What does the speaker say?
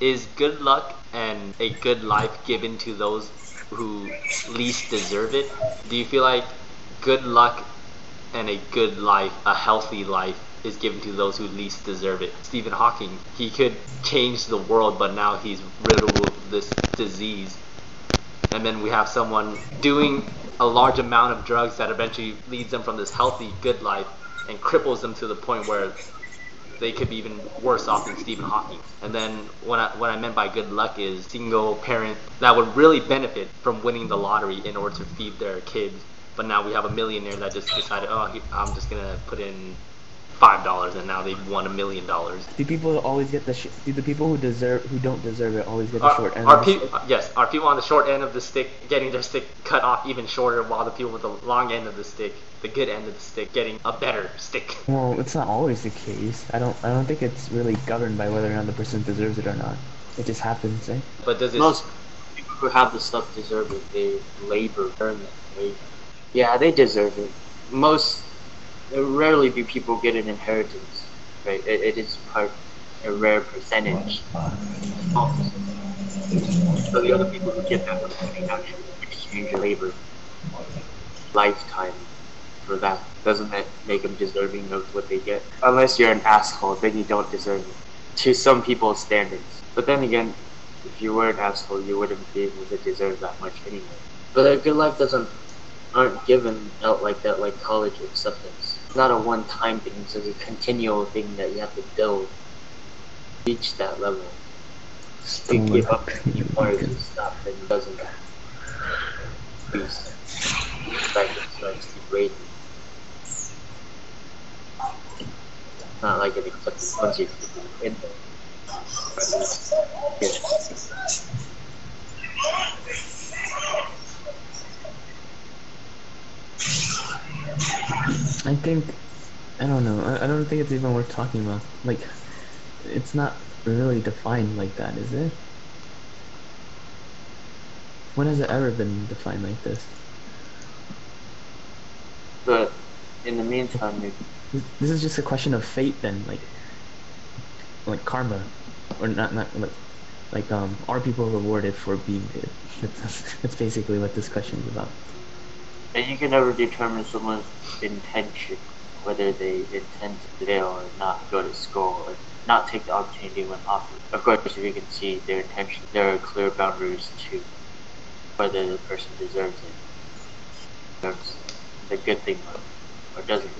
is good luck and a good life given to those who least deserve it? Do you feel like good luck and a good life, a healthy life, is given to those who least deserve it? Stephen Hawking, he could change the world, but now he's riddled with this disease. And then we have someone doing a large amount of drugs that eventually leads them from this healthy, good life and cripples them to the point where they could be even worse off than Stephen Hawking. And then what I, what I meant by good luck is single parent that would really benefit from winning the lottery in order to feed their kids. But now we have a millionaire that just decided, oh, I'm just gonna put in five dollars, and now they've won a million dollars. Do people always get the sh- do the people who deserve who don't deserve it always get the Are, short end? are of the pe- stick? yes, are people on the short end of the stick getting their stick cut off even shorter, while the people with the long end of the stick, the good end of the stick, getting a better stick? Well, it's not always the case. I don't I don't think it's really governed by whether or not the person deserves it or not. It just happens, eh? But does it? Most people who have the stuff deserve it. They labor, earn it. They, yeah, they deserve it. Most, rarely do people get an inheritance, right? It, it is part, a rare percentage. So the other people who get that money actually exchange labor, lifetime for that. Doesn't that make them deserving of what they get? Unless you're an asshole, then you don't deserve it. To some people's standards. But then again, if you were an asshole, you wouldn't be able to deserve that much anyway. But a good life doesn't aren't given out like that, like college acceptance. It's not a one-time thing. It's a continual thing that you have to build, reach that level. If you give up and you want to stop, then it doesn't. Please, like it starts degrading. It's not like an acceptance once you're in there. Yeah. I think I don't know. I, I don't think it's even worth talking about. Like, it's not really defined like that, is it? When has it ever been defined like this? But in the meantime, This is just a question of fate, then, like, like karma, or not, not like, like um, are people rewarded for being good? That's, that's basically what this question is about. And you can never determine someone's intention, whether they intend to fail or not go to school or not take the opportunity when offered. Of course, if you can see their intention, there are clear boundaries to whether the person deserves it, deserves the good thing or, or doesn't